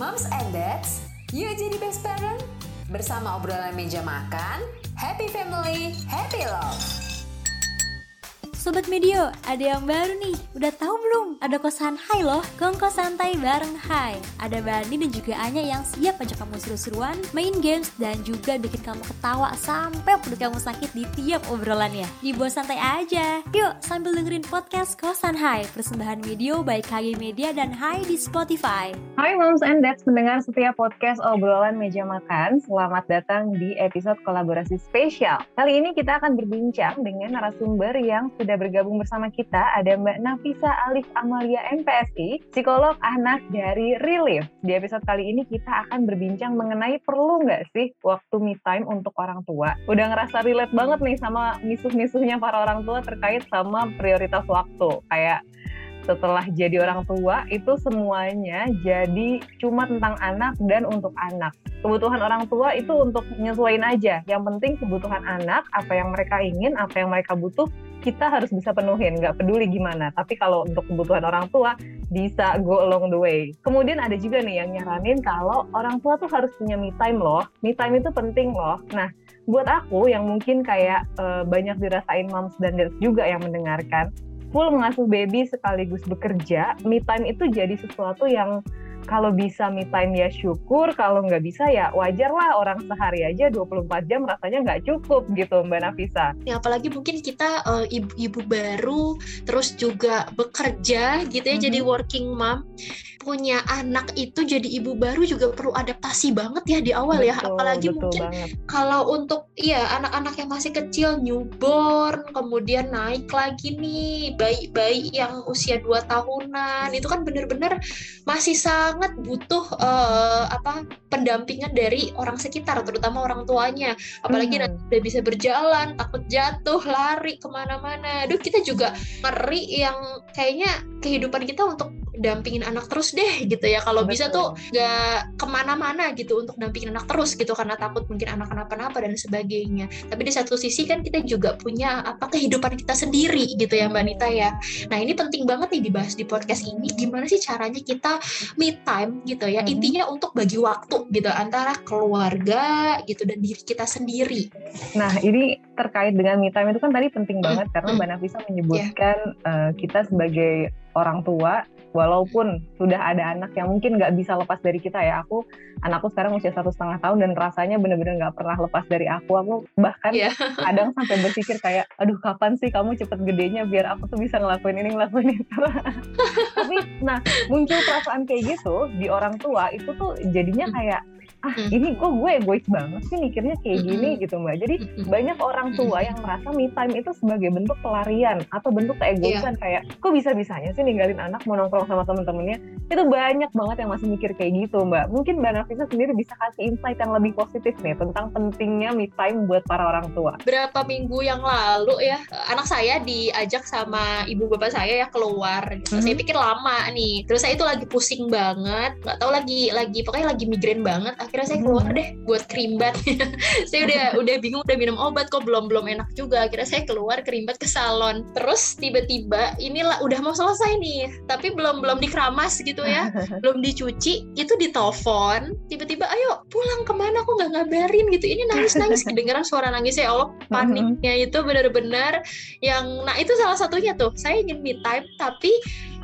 Moms and Dads, yuk jadi best parent. Bersama obrolan meja makan, happy family, happy love. Sobat Medio, ada yang baru nih. Udah tahu belum? Ada kosan Hai loh, kongko santai bareng Hai. Ada Bani dan juga Anya yang siap ajak kamu seru-seruan, main games, dan juga bikin kamu ketawa sampai perut kamu sakit di tiap obrolannya. Dibuat santai aja. Yuk, sambil dengerin podcast Kosan Hai, persembahan video baik KG Media dan Hai di Spotify. Hai Moms and Dads mendengar setiap podcast obrolan meja makan. Selamat datang di episode kolaborasi spesial. Kali ini kita akan berbincang dengan narasumber yang sudah sudah bergabung bersama kita ada Mbak Nafisa Alif Amalia MPSI, psikolog anak dari Relief. Di episode kali ini kita akan berbincang mengenai perlu nggak sih waktu me time untuk orang tua. Udah ngerasa relate banget nih sama misuh-misuhnya para orang tua terkait sama prioritas waktu. Kayak setelah jadi orang tua itu semuanya jadi cuma tentang anak dan untuk anak. Kebutuhan orang tua itu untuk nyesuaiin aja. Yang penting kebutuhan anak, apa yang mereka ingin, apa yang mereka butuh, kita harus bisa penuhin, nggak peduli gimana. Tapi kalau untuk kebutuhan orang tua, bisa go along the way. Kemudian ada juga nih yang nyaranin kalau orang tua tuh harus punya me time loh. Me time itu penting loh. Nah, buat aku yang mungkin kayak uh, banyak dirasain moms dan dads juga yang mendengarkan, full mengasuh baby sekaligus bekerja, me time itu jadi sesuatu yang kalau bisa me time ya syukur, kalau nggak bisa ya wajar lah orang sehari aja 24 jam rasanya nggak cukup gitu Mbak Nafisa. Ya apalagi mungkin kita uh, ibu-ibu baru, terus juga bekerja gitu ya, mm -hmm. jadi working mom punya anak itu jadi ibu baru juga perlu adaptasi banget ya di awal ya. betul, ya apalagi mungkin banget. kalau untuk iya anak-anak yang masih kecil newborn kemudian naik lagi nih bayi-bayi yang usia 2 tahunan itu kan bener-bener masih sangat butuh uh, apa pendampingan dari orang sekitar terutama orang tuanya apalagi hmm. nanti udah bisa berjalan takut jatuh lari ke mana-mana aduh kita juga ngeri yang kayaknya kehidupan kita untuk dampingin anak terus deh gitu ya. Kalau bisa tuh gak ke mana-mana gitu untuk dampingin anak terus gitu karena takut mungkin anak kenapa-napa dan sebagainya. Tapi di satu sisi kan kita juga punya apa kehidupan kita sendiri gitu ya Mbak Nita ya. Nah ini penting banget nih dibahas di podcast ini gimana sih caranya kita me time gitu ya. Hmm. intinya untuk bagi waktu gitu antara keluarga gitu dan diri kita sendiri. Nah ini terkait dengan me time itu kan tadi penting banget karena Mbak Nafisa menyebutkan yeah. uh, kita sebagai orang tua walaupun sudah ada anak yang mungkin nggak bisa lepas dari kita ya. Aku anakku sekarang usia satu setengah tahun dan rasanya bener-bener nggak pernah lepas dari aku. Aku bahkan yeah. kadang sampai berpikir kayak aduh kapan sih kamu cepet gedenya biar aku tuh bisa ngelakuin ini ngelakuin itu? Tapi nah muncul perasaan kayak gitu di orang tua itu tuh jadinya kayak ah hmm. ini kok gue egois banget sih mikirnya kayak gini hmm. gitu mbak jadi hmm. banyak orang tua yang merasa me time itu sebagai bentuk pelarian atau bentuk keegoisan yeah. kayak kok bisa bisanya sih ninggalin anak mau nongkrong sama temen-temennya itu banyak banget yang masih mikir kayak gitu mbak mungkin mbak Nafisa sendiri bisa kasih insight yang lebih positif nih tentang pentingnya me time buat para orang tua berapa minggu yang lalu ya anak saya diajak sama ibu bapak saya ya keluar gitu. -hmm. saya pikir lama nih terus saya itu lagi pusing banget nggak tahu lagi lagi pokoknya lagi migrain banget akhirnya saya keluar hmm. deh buat kerimbat saya udah udah bingung udah minum obat kok belum belum enak juga. Akhirnya saya keluar kerimbat ke salon. Terus tiba-tiba inilah udah mau selesai nih tapi belum belum dikeramas gitu ya. Belum dicuci itu ditelepon. Tiba-tiba ayo pulang ke mana? Kok nggak ngabarin? Gitu. Ini nangis nangis kedengeran suara nangis ya Allah hmm. paniknya itu benar-benar yang nah itu salah satunya tuh. Saya ingin me time tapi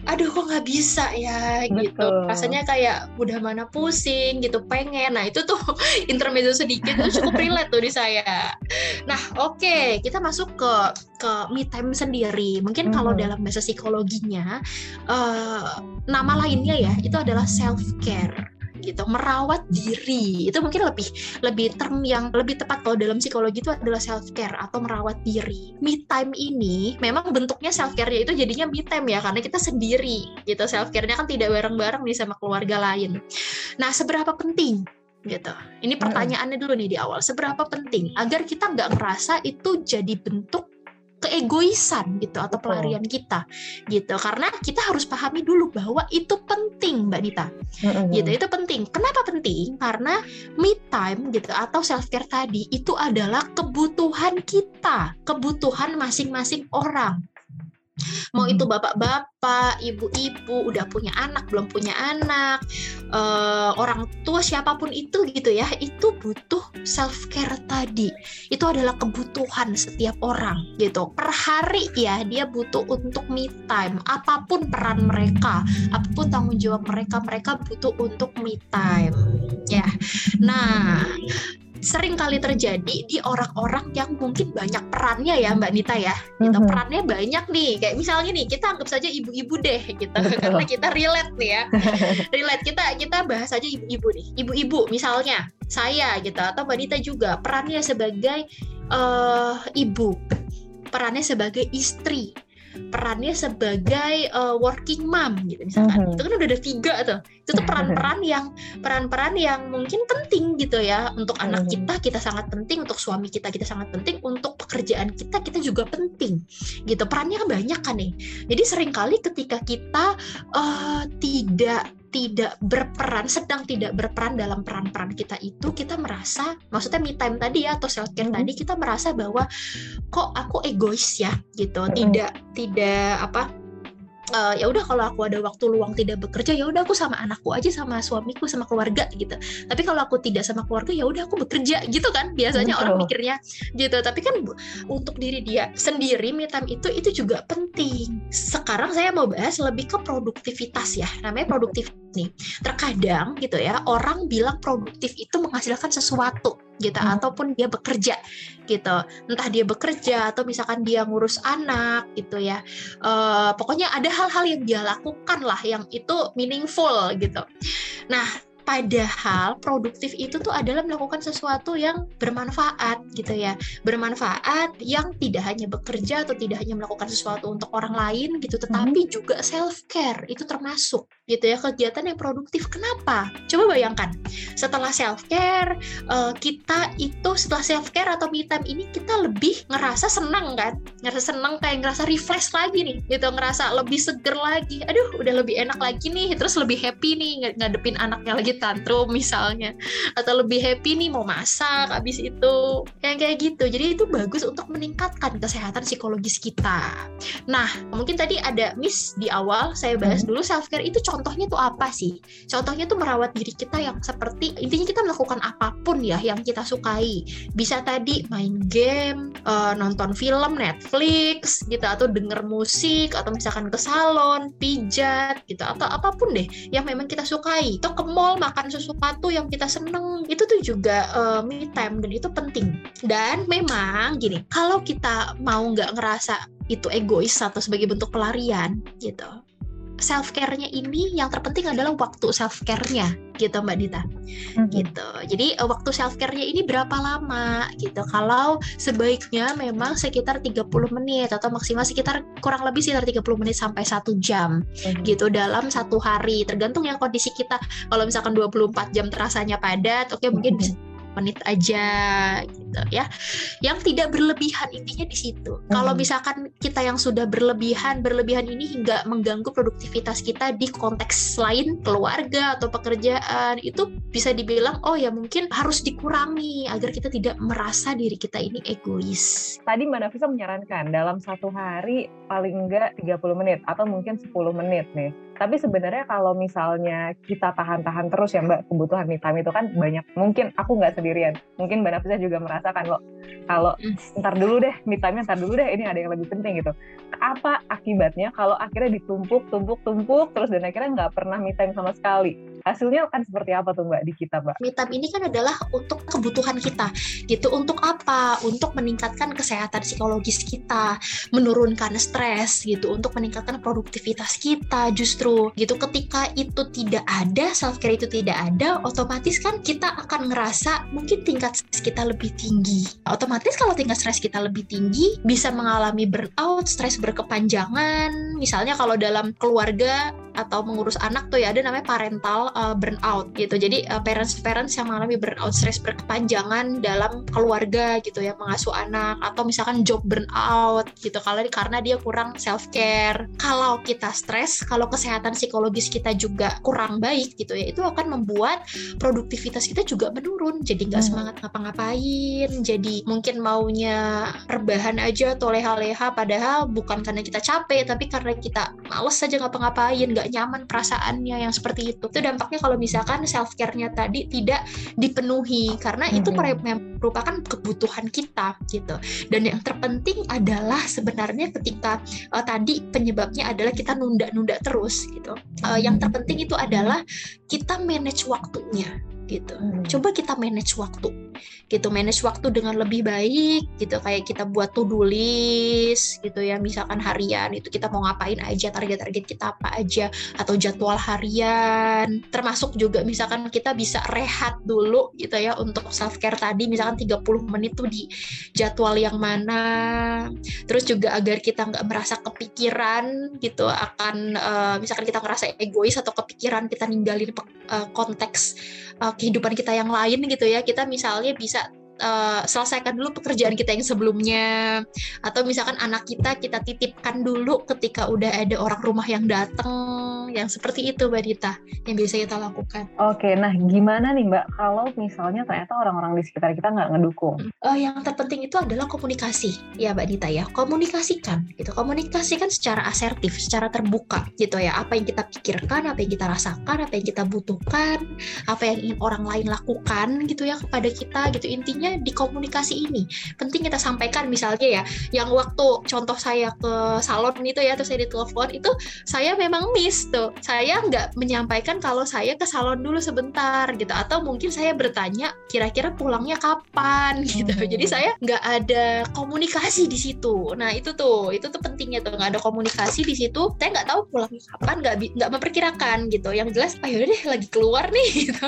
aduh kok nggak bisa ya gitu. Betul. gitu rasanya kayak udah mana pusing gitu pengen nah itu tuh intermezzo sedikit itu cukup relate tuh di saya nah oke okay, kita masuk ke ke me time sendiri mungkin hmm. kalau dalam bahasa psikologinya uh, nama lainnya ya itu adalah self care gitu merawat diri. Itu mungkin lebih lebih term yang lebih tepat kalau dalam psikologi itu adalah self care atau merawat diri. Me time ini memang bentuknya self care-nya itu jadinya me time ya karena kita sendiri gitu. Self care-nya kan tidak bareng-bareng nih sama keluarga lain. Nah seberapa penting gitu. Ini pertanyaannya dulu nih di awal. Seberapa penting agar kita nggak ngerasa itu jadi bentuk keegoisan gitu atau pelarian kita gitu. Karena kita harus pahami dulu bahwa itu penting mbak Dita. Gitu itu penting. Kenapa penting? Karena me time gitu atau self care tadi itu adalah kebutuhan kita kebutuhan masing-masing orang mau Hmm. itu bapak-bapak, ibu-ibu, udah punya anak, belum punya anak, eh, orang tua siapa pun itu gitu ya, itu butuh self care tadi. Itu adalah kebutuhan setiap orang gitu. Per hari ya dia butuh untuk me time. Apa pun peran mereka, apa pun tanggung jawab mereka, mereka butuh untuk me time. Ya. Nah, sering kali terjadi di orang-orang yang mungkin banyak perannya ya Mbak Nita ya. Gitu Mhm. perannya banyak nih. Kayak misalnya nih kita anggap saja ibu-ibu deh gitu. Betul. karena kita relate nih ya. Relate kita kita bahas aja ibu-ibu nih. Ibu-ibu misalnya saya gitu atau Mbak Nita juga perannya sebagai eh, ibu. Perannya sebagai istri perannya sebagai eh, working mom gitu misalkan. Mhm. itu kan udah ada tiga tuh. Itu tuh peran-peran yang peran-peran yang mungkin penting gitu ya. Untuk anak Mhm. kita kita sangat penting. Untuk suami kita kita sangat penting. Untuk pekerjaan kita kita juga penting gitu. Perannya kan banyak kan nih. Jadi sering kali ketika kita eh, tidak tidak berperan sedang tidak berperan dalam peran-peran kita itu kita merasa maksudnya me time tadi ya atau self care Mhm. tadi kita merasa bahwa kok aku egois ya gitu Mhm. tidak tidak apa eh, ya udah kalau aku ada waktu luang tidak bekerja ya udah aku sama anakku aja sama suamiku sama keluarga gitu tapi kalau aku tidak sama keluarga ya udah aku bekerja gitu kan biasanya Betul. orang mikirnya gitu tapi kan untuk diri dia sendiri me time itu itu juga penting sekarang saya mau bahas lebih ke produktivitas ya. Namanya produktif nih. Terkadang gitu ya orang bilang produktif itu menghasilkan sesuatu gitu Hmm. ataupun dia bekerja gitu. Entah dia bekerja atau misalkan dia ngurus anak gitu ya. Eh, pokoknya ada hal-hal yang dia lakukan lah yang itu meaningful gitu. Nah padahal produktif itu tuh adalah melakukan sesuatu yang bermanfaat gitu ya. Bermanfaat yang tidak hanya bekerja atau tidak hanya melakukan sesuatu untuk orang lain gitu tetapi juga self care itu termasuk gitu ya kegiatan yang produktif. Kenapa? Coba bayangkan setelah self care kita itu setelah self care atau me time ini kita lebih ngerasa senang kan? Ngerasa senang kayak ngerasa refresh lagi nih gitu ngerasa lebih seger lagi. Aduh udah lebih enak lagi nih terus lebih happy nih ng- ngadepin anaknya lagi tantrum misalnya. Atau lebih happy nih mau masak habis itu yang kayak gitu. Jadi itu bagus untuk meningkatkan kesehatan psikologis kita. Nah mungkin tadi ada miss di awal saya bahas dulu self care itu contohnya tuh apa sih? Contohnya tuh merawat diri kita yang seperti intinya kita melakukan apa pun ya yang kita sukai. Bisa tadi main game eh, nonton film Netflix gitu atau denger musik atau misalkan ke salon pijat gitu atau apa pun deh yang memang kita sukai. Atau ke mall makan sesuatu yang kita seneng. Itu tuh juga eh, me time dan itu penting. Dan memang gini kalau kita mau nggak ngerasa itu egois atau sebagai bentuk pelarian gitu self care-nya ini yang terpenting adalah waktu self care-nya gitu Mbak Dita Mhm. gitu. Jadi eh, waktu self care-nya ini berapa lama gitu. Kalau sebaiknya memang sekitar 30 menit atau maksimal sekitar kurang lebih sekitar 30 menit sampai satu jam Mhm. gitu dalam satu hari. Tergantung yang kondisi kita. Kalau misalkan 24 jam terasanya padat, oke mungkin bisa menit aja gitu ya. Yang tidak berlebihan intinya di situ. Kalau Mhm. misalkan kita yang sudah berlebihan, berlebihan ini hingga mengganggu produktivitas kita di konteks lain, keluarga atau pekerjaan, itu bisa dibilang oh ya mungkin harus dikurangi agar kita tidak merasa diri kita ini egois. Tadi Mbak Nafisa menyarankan dalam satu hari paling enggak 30 menit atau mungkin 10 menit nih. Tapi sebenarnya kalau misalnya kita tahan-tahan terus ya Mbak, kebutuhan me time itu kan banyak. Mungkin aku nggak sendirian. Mungkin Mbak Nafisa juga merasakan kok. Kalau Hmm. ntar dulu deh, me time-nya ntar dulu deh, ini ada yang lebih penting gitu. Apa akibatnya kalau akhirnya ditumpuk, tumpuk, tumpuk, terus dan akhirnya nggak pernah me time sama sekali? Hasilnya kan seperti apa tuh Mbak di kita Mbak? Me time ini kan adalah untuk kebutuhan kita gitu. Untuk apa? Untuk meningkatkan kesehatan psikologis kita, menurunkan stres gitu, untuk meningkatkan produktivitas kita justru gitu. Ketika itu tidak ada, self care itu tidak ada, otomatis kan kita akan ngerasa mungkin tingkat stres kita lebih tinggi. Otomatis kalau tingkat stres kita lebih tinggi, bisa mengalami burnout, stres berkepanjangan. Misalnya kalau dalam keluarga atau mengurus anak tuh ya ada namanya parental uh, burnout gitu. Jadi uh, parents-parents yang mengalami burnout stres berkepanjangan dalam keluarga gitu ya mengasuh anak atau misalkan job burnout gitu kalau karena dia kurang self care. Kalau kita stres, kalau kesehatan psikologis kita juga kurang baik gitu ya, itu akan membuat produktivitas kita juga menurun. Jadi nggak hmm. semangat ngapa-ngapain, jadi mungkin maunya rebahan aja atau leha-leha padahal bukan karena kita capek tapi karena kita males saja ngapa-ngapain, nggak nyaman perasaannya yang seperti itu. Itu dampaknya kalau misalkan self care-nya tadi tidak dipenuhi karena itu merupakan kebutuhan kita gitu. Dan yang terpenting adalah sebenarnya ketika uh, tadi penyebabnya adalah kita nunda-nunda terus gitu. Uh, yang terpenting itu adalah kita manage waktunya gitu. Coba kita manage waktu gitu manage waktu dengan lebih baik gitu. Kayak kita buat to do list gitu ya. Misalkan harian itu kita mau ngapain aja target-target kita apa aja atau jadwal harian. Termasuk juga misalkan kita bisa rehat dulu gitu ya untuk self care tadi. Misalkan 30 menit tuh di jadwal yang mana. Terus juga agar kita nggak merasa kepikiran gitu. Akan uh, misalkan kita ngerasa egois atau kepikiran kita ninggalin uh, konteks uh, kehidupan kita yang lain gitu ya. Kita misalnya bisa uh, selesaikan dulu pekerjaan kita yang sebelumnya. Atau misalkan anak kita kita titipkan dulu ketika udah ada orang rumah yang datang yang seperti itu Mbak Dita yang biasa kita lakukan. Oke, nah gimana nih Mbak? Kalau misalnya ternyata orang-orang di sekitar kita nggak ngedukung? Uh, yang terpenting itu adalah komunikasi. Ya Mbak Dita ya. Komunikasikan gitu. Komunikasikan secara asertif secara terbuka gitu ya. Apa yang kita pikirkan apa yang kita rasakan apa yang kita butuhkan apa yang ingin orang lain lakukan gitu ya kepada kita gitu. Intinya di komunikasi ini penting kita sampaikan. Misalnya ya yang waktu contoh saya ke salon itu ya terus saya ditelepon itu saya memang miss tuh saya nggak menyampaikan kalau saya ke salon dulu sebentar gitu. Atau mungkin saya bertanya kira-kira pulangnya kapan? gitu. Hmm. jadi saya nggak ada komunikasi di situ. Nah itu tuh itu tuh pentingnya tuh nggak ada komunikasi di situ. Saya nggak tahu pulangnya kapan nggak nggak memperkirakan gitu. Yang jelas ayo ah, deh lagi keluar nih gitu.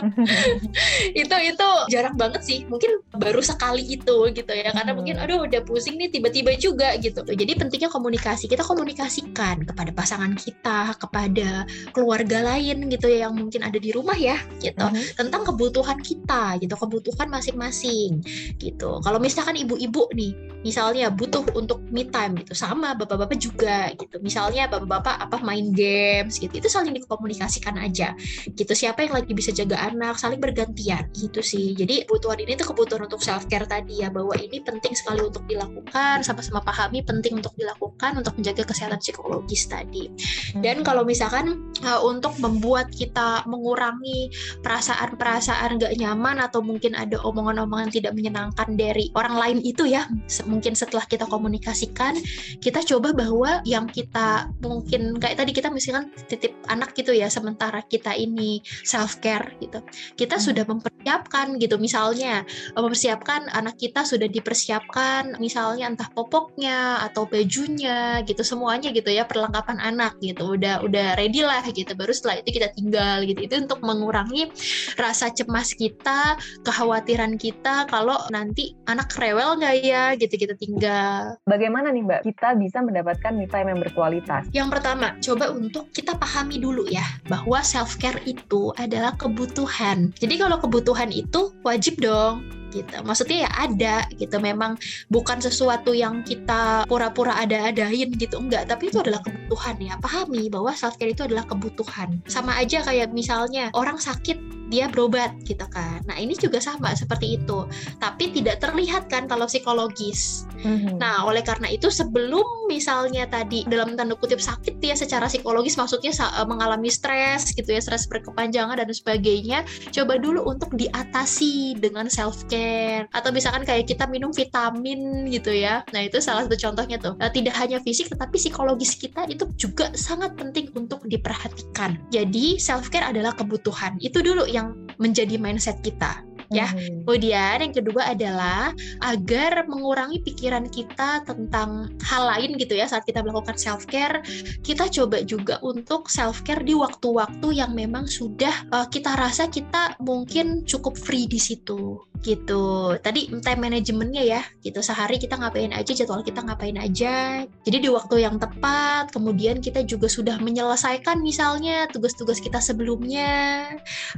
Itu itu jarang banget sih. Mungkin baru sekali itu gitu ya. Karena hmm. mungkin aduh udah pusing nih tiba-tiba juga gitu. Jadi pentingnya komunikasi. Kita komunikasikan kepada pasangan kita kepada keluarga lain gitu ya yang mungkin ada di rumah ya gitu. Hmm. tentang kebutuhan kita gitu kebutuhan masing-masing gitu. Kalau misalkan ibu-ibu nih misalnya butuh untuk me time gitu sama bapak-bapak juga gitu. Misalnya bapak-bapak apa main games gitu. Itu saling dikomunikasikan aja gitu. Siapa yang lagi bisa jaga anak saling bergantian gitu sih. Jadi kebutuhan ini tuh kebutuhan untuk self care tadi ya bahwa ini penting sekali untuk dilakukan sama-sama pahami penting untuk dilakukan untuk menjaga kesehatan psikologis tadi. Dan hmm. kalau misalkan uh, untuk membuat kita mengurangi perasaan-perasaan gak nyaman atau mungkin ada omongan-omongan tidak menyenangkan dari orang lain itu ya mungkin setelah kita komunikasikan kita coba bahwa yang kita mungkin kayak tadi kita misalkan titip anak gitu ya sementara kita ini self care gitu kita hmm. sudah mempersiapkan gitu misalnya mempersiapkan mempersiapkan anak kita sudah dipersiapkan misalnya entah popoknya atau bajunya gitu semuanya gitu ya perlengkapan anak gitu udah udah ready lah gitu. Baru setelah itu kita tinggal gitu. Itu untuk mengurangi rasa cemas kita kekhawatiran kita kalau nanti anak rewel nggak ya gitu kita tinggal. Bagaimana nih mbak? Kita bisa mendapatkan me time yang berkualitas. Yang pertama coba untuk kita pahami dulu ya bahwa self care itu adalah kebutuhan. Jadi kalau kebutuhan itu wajib dong gitu. Maksudnya ya ada gitu. Memang bukan sesuatu yang kita pura-pura ada-adain gitu. Enggak, tapi itu adalah kebutuhan ya. Pahami bahwa self care itu adalah kebutuhan. Sama aja kayak misalnya orang sakit dia berobat gitu kan. Nah ini juga sama seperti itu, tapi tidak terlihat kan kalau psikologis. Mm-hmm. Nah oleh karena itu sebelum misalnya tadi dalam tanda kutip sakit dia secara psikologis maksudnya eh, mengalami stres gitu ya, stres berkepanjangan dan sebagainya, coba dulu untuk diatasi dengan self care atau misalkan kayak kita minum vitamin gitu ya. Nah itu salah satu contohnya tuh. Nah, tidak hanya fisik tetapi psikologis kita itu juga sangat penting untuk diperhatikan. Jadi self care adalah kebutuhan. Itu dulu yang yang menjadi mindset kita ya. Hmm. Kemudian yang kedua adalah agar mengurangi pikiran kita tentang hal lain gitu ya saat kita melakukan self care, kita coba juga untuk self care di waktu-waktu yang memang sudah uh, kita rasa kita mungkin cukup free di situ gitu. Tadi time manajemennya ya, gitu. Sehari kita ngapain aja, jadwal kita ngapain aja. Jadi di waktu yang tepat, kemudian kita juga sudah menyelesaikan misalnya tugas-tugas kita sebelumnya,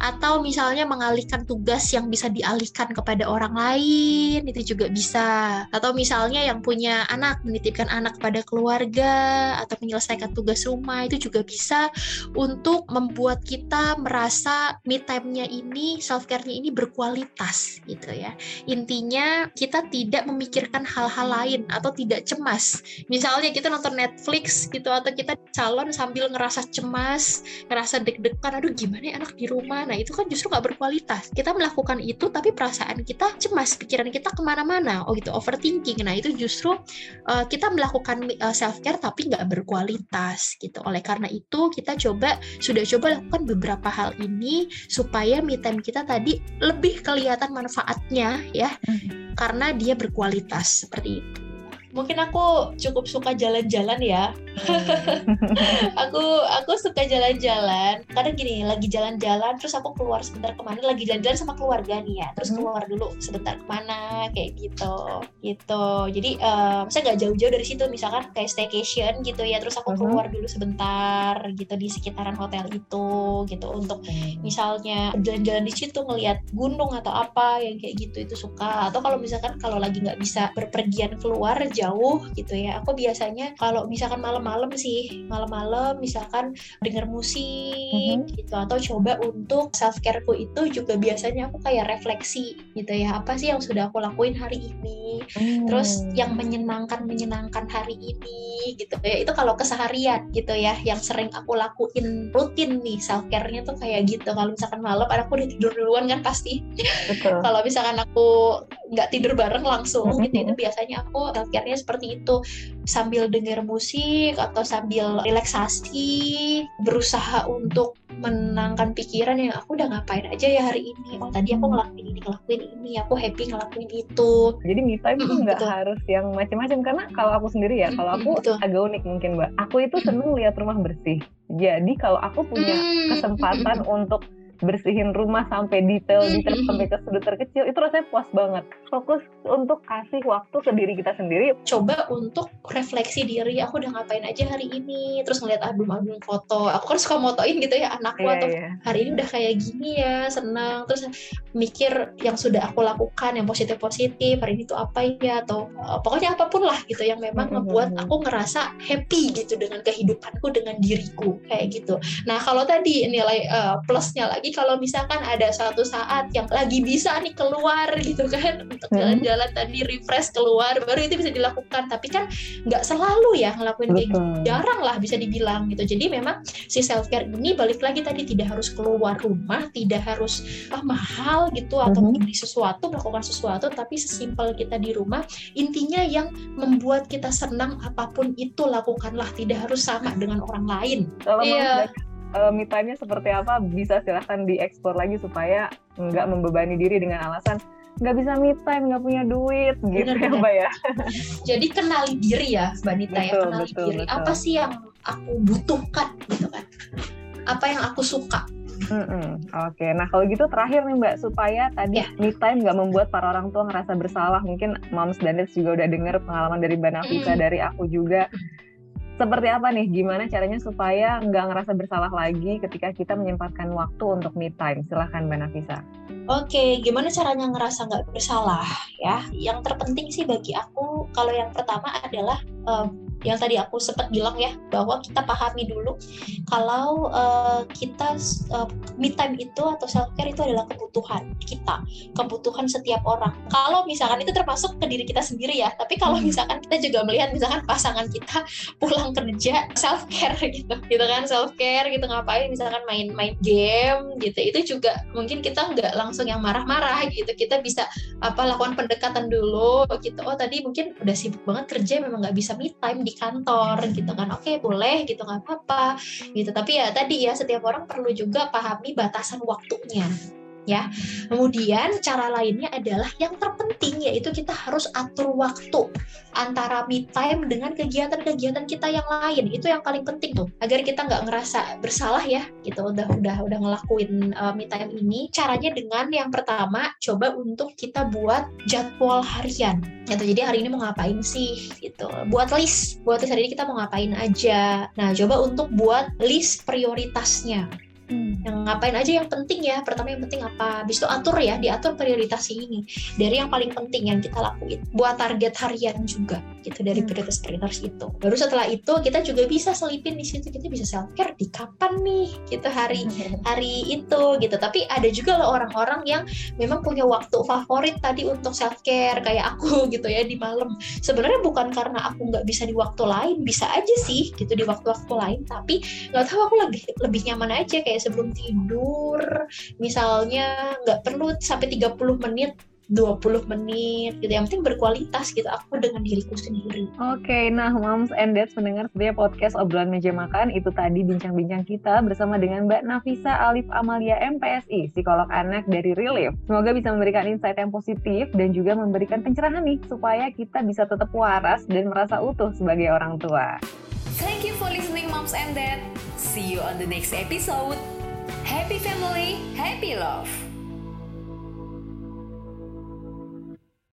atau misalnya mengalihkan tugas yang bisa dialihkan kepada orang lain, itu juga bisa. Atau misalnya yang punya anak, menitipkan anak pada keluarga, atau menyelesaikan tugas rumah, itu juga bisa untuk membuat kita merasa me time-nya ini, self-care-nya ini berkualitas gitu ya. Intinya kita tidak memikirkan hal-hal lain atau tidak cemas. Misalnya kita nonton Netflix gitu atau kita calon sambil ngerasa cemas, ngerasa deg-degan, aduh gimana ya anak di rumah. Nah itu kan justru nggak berkualitas. Kita melakukan itu tapi perasaan kita cemas, pikiran kita ke mana-mana. Oh gitu, overthinking. Nah itu justru uh, kita melakukan uh, self care tapi nggak berkualitas gitu. Oleh karena itu kita coba sudah coba lakukan beberapa hal ini supaya me time kita tadi lebih kelihatan manfaat manfaatnya ya hmm. karena dia berkualitas seperti itu mungkin aku cukup suka jalan-jalan ya. Hmm. aku suka jalan-jalan. Kadang gini, lagi jalan-jalan terus aku keluar sebentar ke mana, lagi jalan-jalan sama keluarga nih ya. Terus hmm. keluar dulu sebentar ke mana kayak gitu, gitu. Jadi uh, saya nggak jauh-jauh dari situ, misalkan kayak staycation gitu ya. Terus aku hmm. keluar dulu sebentar gitu di sekitaran hotel itu gitu untuk misalnya jalan-jalan di situ ngelihat gunung atau apa yang kayak gitu itu suka. Atau kalau misalkan kalau lagi nggak bisa berpergian keluar jauh gitu ya aku biasanya kalau misalkan malam-malam sih malam-malam misalkan denger musik mm-hmm. gitu atau coba untuk self careku itu juga biasanya aku kayak refleksi gitu ya apa sih yang sudah aku lakuin hari ini mm. terus yang menyenangkan menyenangkan hari ini gitu ya itu kalau keseharian gitu ya yang sering aku lakuin rutin nih self care-nya tuh kayak gitu kalau misalkan malam aku udah tidur duluan kan pasti kalau misalkan aku nggak tidur bareng langsung mm-hmm. gitu itu biasanya aku self care seperti itu sambil dengar musik atau sambil relaksasi berusaha untuk menenangkan pikiran yang aku udah ngapain aja ya hari ini. Oh tadi aku ngelakuin ini ngelakuin ini aku happy ngelakuin itu. Jadi me time itu nggak harus yang macam-macam karena kalau aku sendiri ya kalau aku betul. agak unik mungkin mbak. Aku itu seneng lihat rumah bersih. Jadi kalau aku punya kesempatan untuk bersihin rumah sampai detail detail sampai ke sudut terkecil itu rasanya puas banget. Fokus untuk kasih waktu ke diri kita sendiri. Coba untuk refleksi diri aku udah ngapain aja hari ini terus ngeliat album-album foto. Aku kan suka motoin gitu ya anakku yeah, atau yeah. hari ini udah kayak gini ya senang. Terus mikir yang sudah aku lakukan yang positif positif hari ini tuh apa ya atau uh, pokoknya apa pun lah gitu yang memang mm ngebuat aku ngerasa happy gitu dengan kehidupanku dengan diriku kayak gitu. Nah kalau tadi nilai uh, plusnya lagi kalau misalkan ada suatu saat yang lagi bisa nih keluar gitu kan untuk hmm. jalan-jalan tadi refresh keluar baru itu bisa dilakukan. Tapi kan nggak selalu ya ngelakuin kayak gitu. Jarang lah bisa dibilang gitu. Jadi memang si self care ini balik lagi tadi tidak harus keluar rumah tidak harus ah, mahal gitu atau mm beli sesuatu melakukan sesuatu tapi sesimpel kita di rumah intinya yang membuat kita senang apa pun itu lakukanlah. Tidak harus sama dengan orang lain. Kalau yeah uh, me time-nya seperti apa bisa silahkan dieksplor lagi supaya nggak membebani diri dengan alasan nggak bisa me time, nggak punya duit gitu bener, ya Mbak ya. Jadi kenali diri ya Mbak Nita ya, kenali betul, diri. Betul. Apa sih yang aku butuhkan gitu kan? Apa yang aku suka? Mm -mm. Oke, okay. nah kalau gitu terakhir nih Mbak, supaya tadi yeah. me time nggak membuat para orang tua ngerasa bersalah. Mungkin Moms dan Dads juga udah dengar pengalaman dari Mbak Nafisa, mm. dari aku juga seperti apa nih? Gimana caranya supaya nggak ngerasa bersalah lagi ketika kita menyempatkan waktu untuk me time? Silahkan mbak Nafisa. Oke, gimana caranya ngerasa nggak bersalah ya? Yang terpenting sih bagi aku, kalau yang pertama adalah um, yang tadi aku sempat bilang ya bahwa kita pahami dulu kalau uh, kita uh, me time itu atau self care itu adalah kebutuhan kita, kebutuhan setiap orang. Kalau misalkan itu termasuk ke diri kita sendiri ya, tapi kalau hmm. misalkan kita juga melihat misalkan pasangan kita pulang kerja self care gitu, gitu kan self care gitu ngapain misalkan main main game gitu, itu juga mungkin kita nggak langsung yang marah-marah gitu, kita bisa apa lakukan pendekatan dulu gitu. Oh tadi mungkin udah sibuk banget kerja memang nggak bisa me time di kantor gitu kan. Oke boleh gitu nggak apa-apa gitu. Tapi ya tadi ya setiap orang perlu juga pahami batasan waktunya ya. Kemudian cara lainnya adalah yang terpenting yaitu kita harus atur waktu antara me time dengan kegiatan-kegiatan kita yang lain. Itu yang paling penting tuh agar kita nggak ngerasa bersalah ya gitu udah udah udah ngelakuin uh, me time ini. Caranya dengan yang pertama coba untuk kita buat jadwal harian. Gitu. Jadi hari ini mau ngapain sih gitu. Buat list, buat list hari ini kita mau ngapain aja. Nah, coba untuk buat list prioritasnya Hmm. Yang ngapain aja yang penting ya. Pertama yang penting apa? Habis itu atur ya, diatur prioritas ini. Dari yang paling penting yang kita lakuin. Buat target harian juga gitu dari hmm. prioritas-prioritas itu. Baru setelah itu kita juga bisa selipin di situ kita bisa self care di kapan nih gitu hari hari itu gitu. Tapi ada juga loh orang-orang yang memang punya waktu favorit tadi untuk self care kayak aku gitu ya di malam. Sebenarnya bukan karena aku nggak bisa di waktu lain, bisa aja sih gitu di waktu-waktu lain. Tapi nggak tahu aku lebih lebih nyaman aja kayak sebelum tidur misalnya nggak perlu sampai 30 menit 20 menit gitu. Yang penting berkualitas gitu aku dengan diriku sendiri. Oke okay, nah moms and dads mendengar sebenarnya podcast obrolan meja makan itu tadi bincang-bincang kita bersama dengan Mbak Nafisa Alif Amalia MPSI psikolog anak dari Relief. Semoga bisa memberikan insight yang positif dan juga memberikan pencerahan nih supaya kita bisa tetap waras dan merasa utuh sebagai orang tua. Thank you for listening moms and dad See you on the next episode. Happy family, happy love.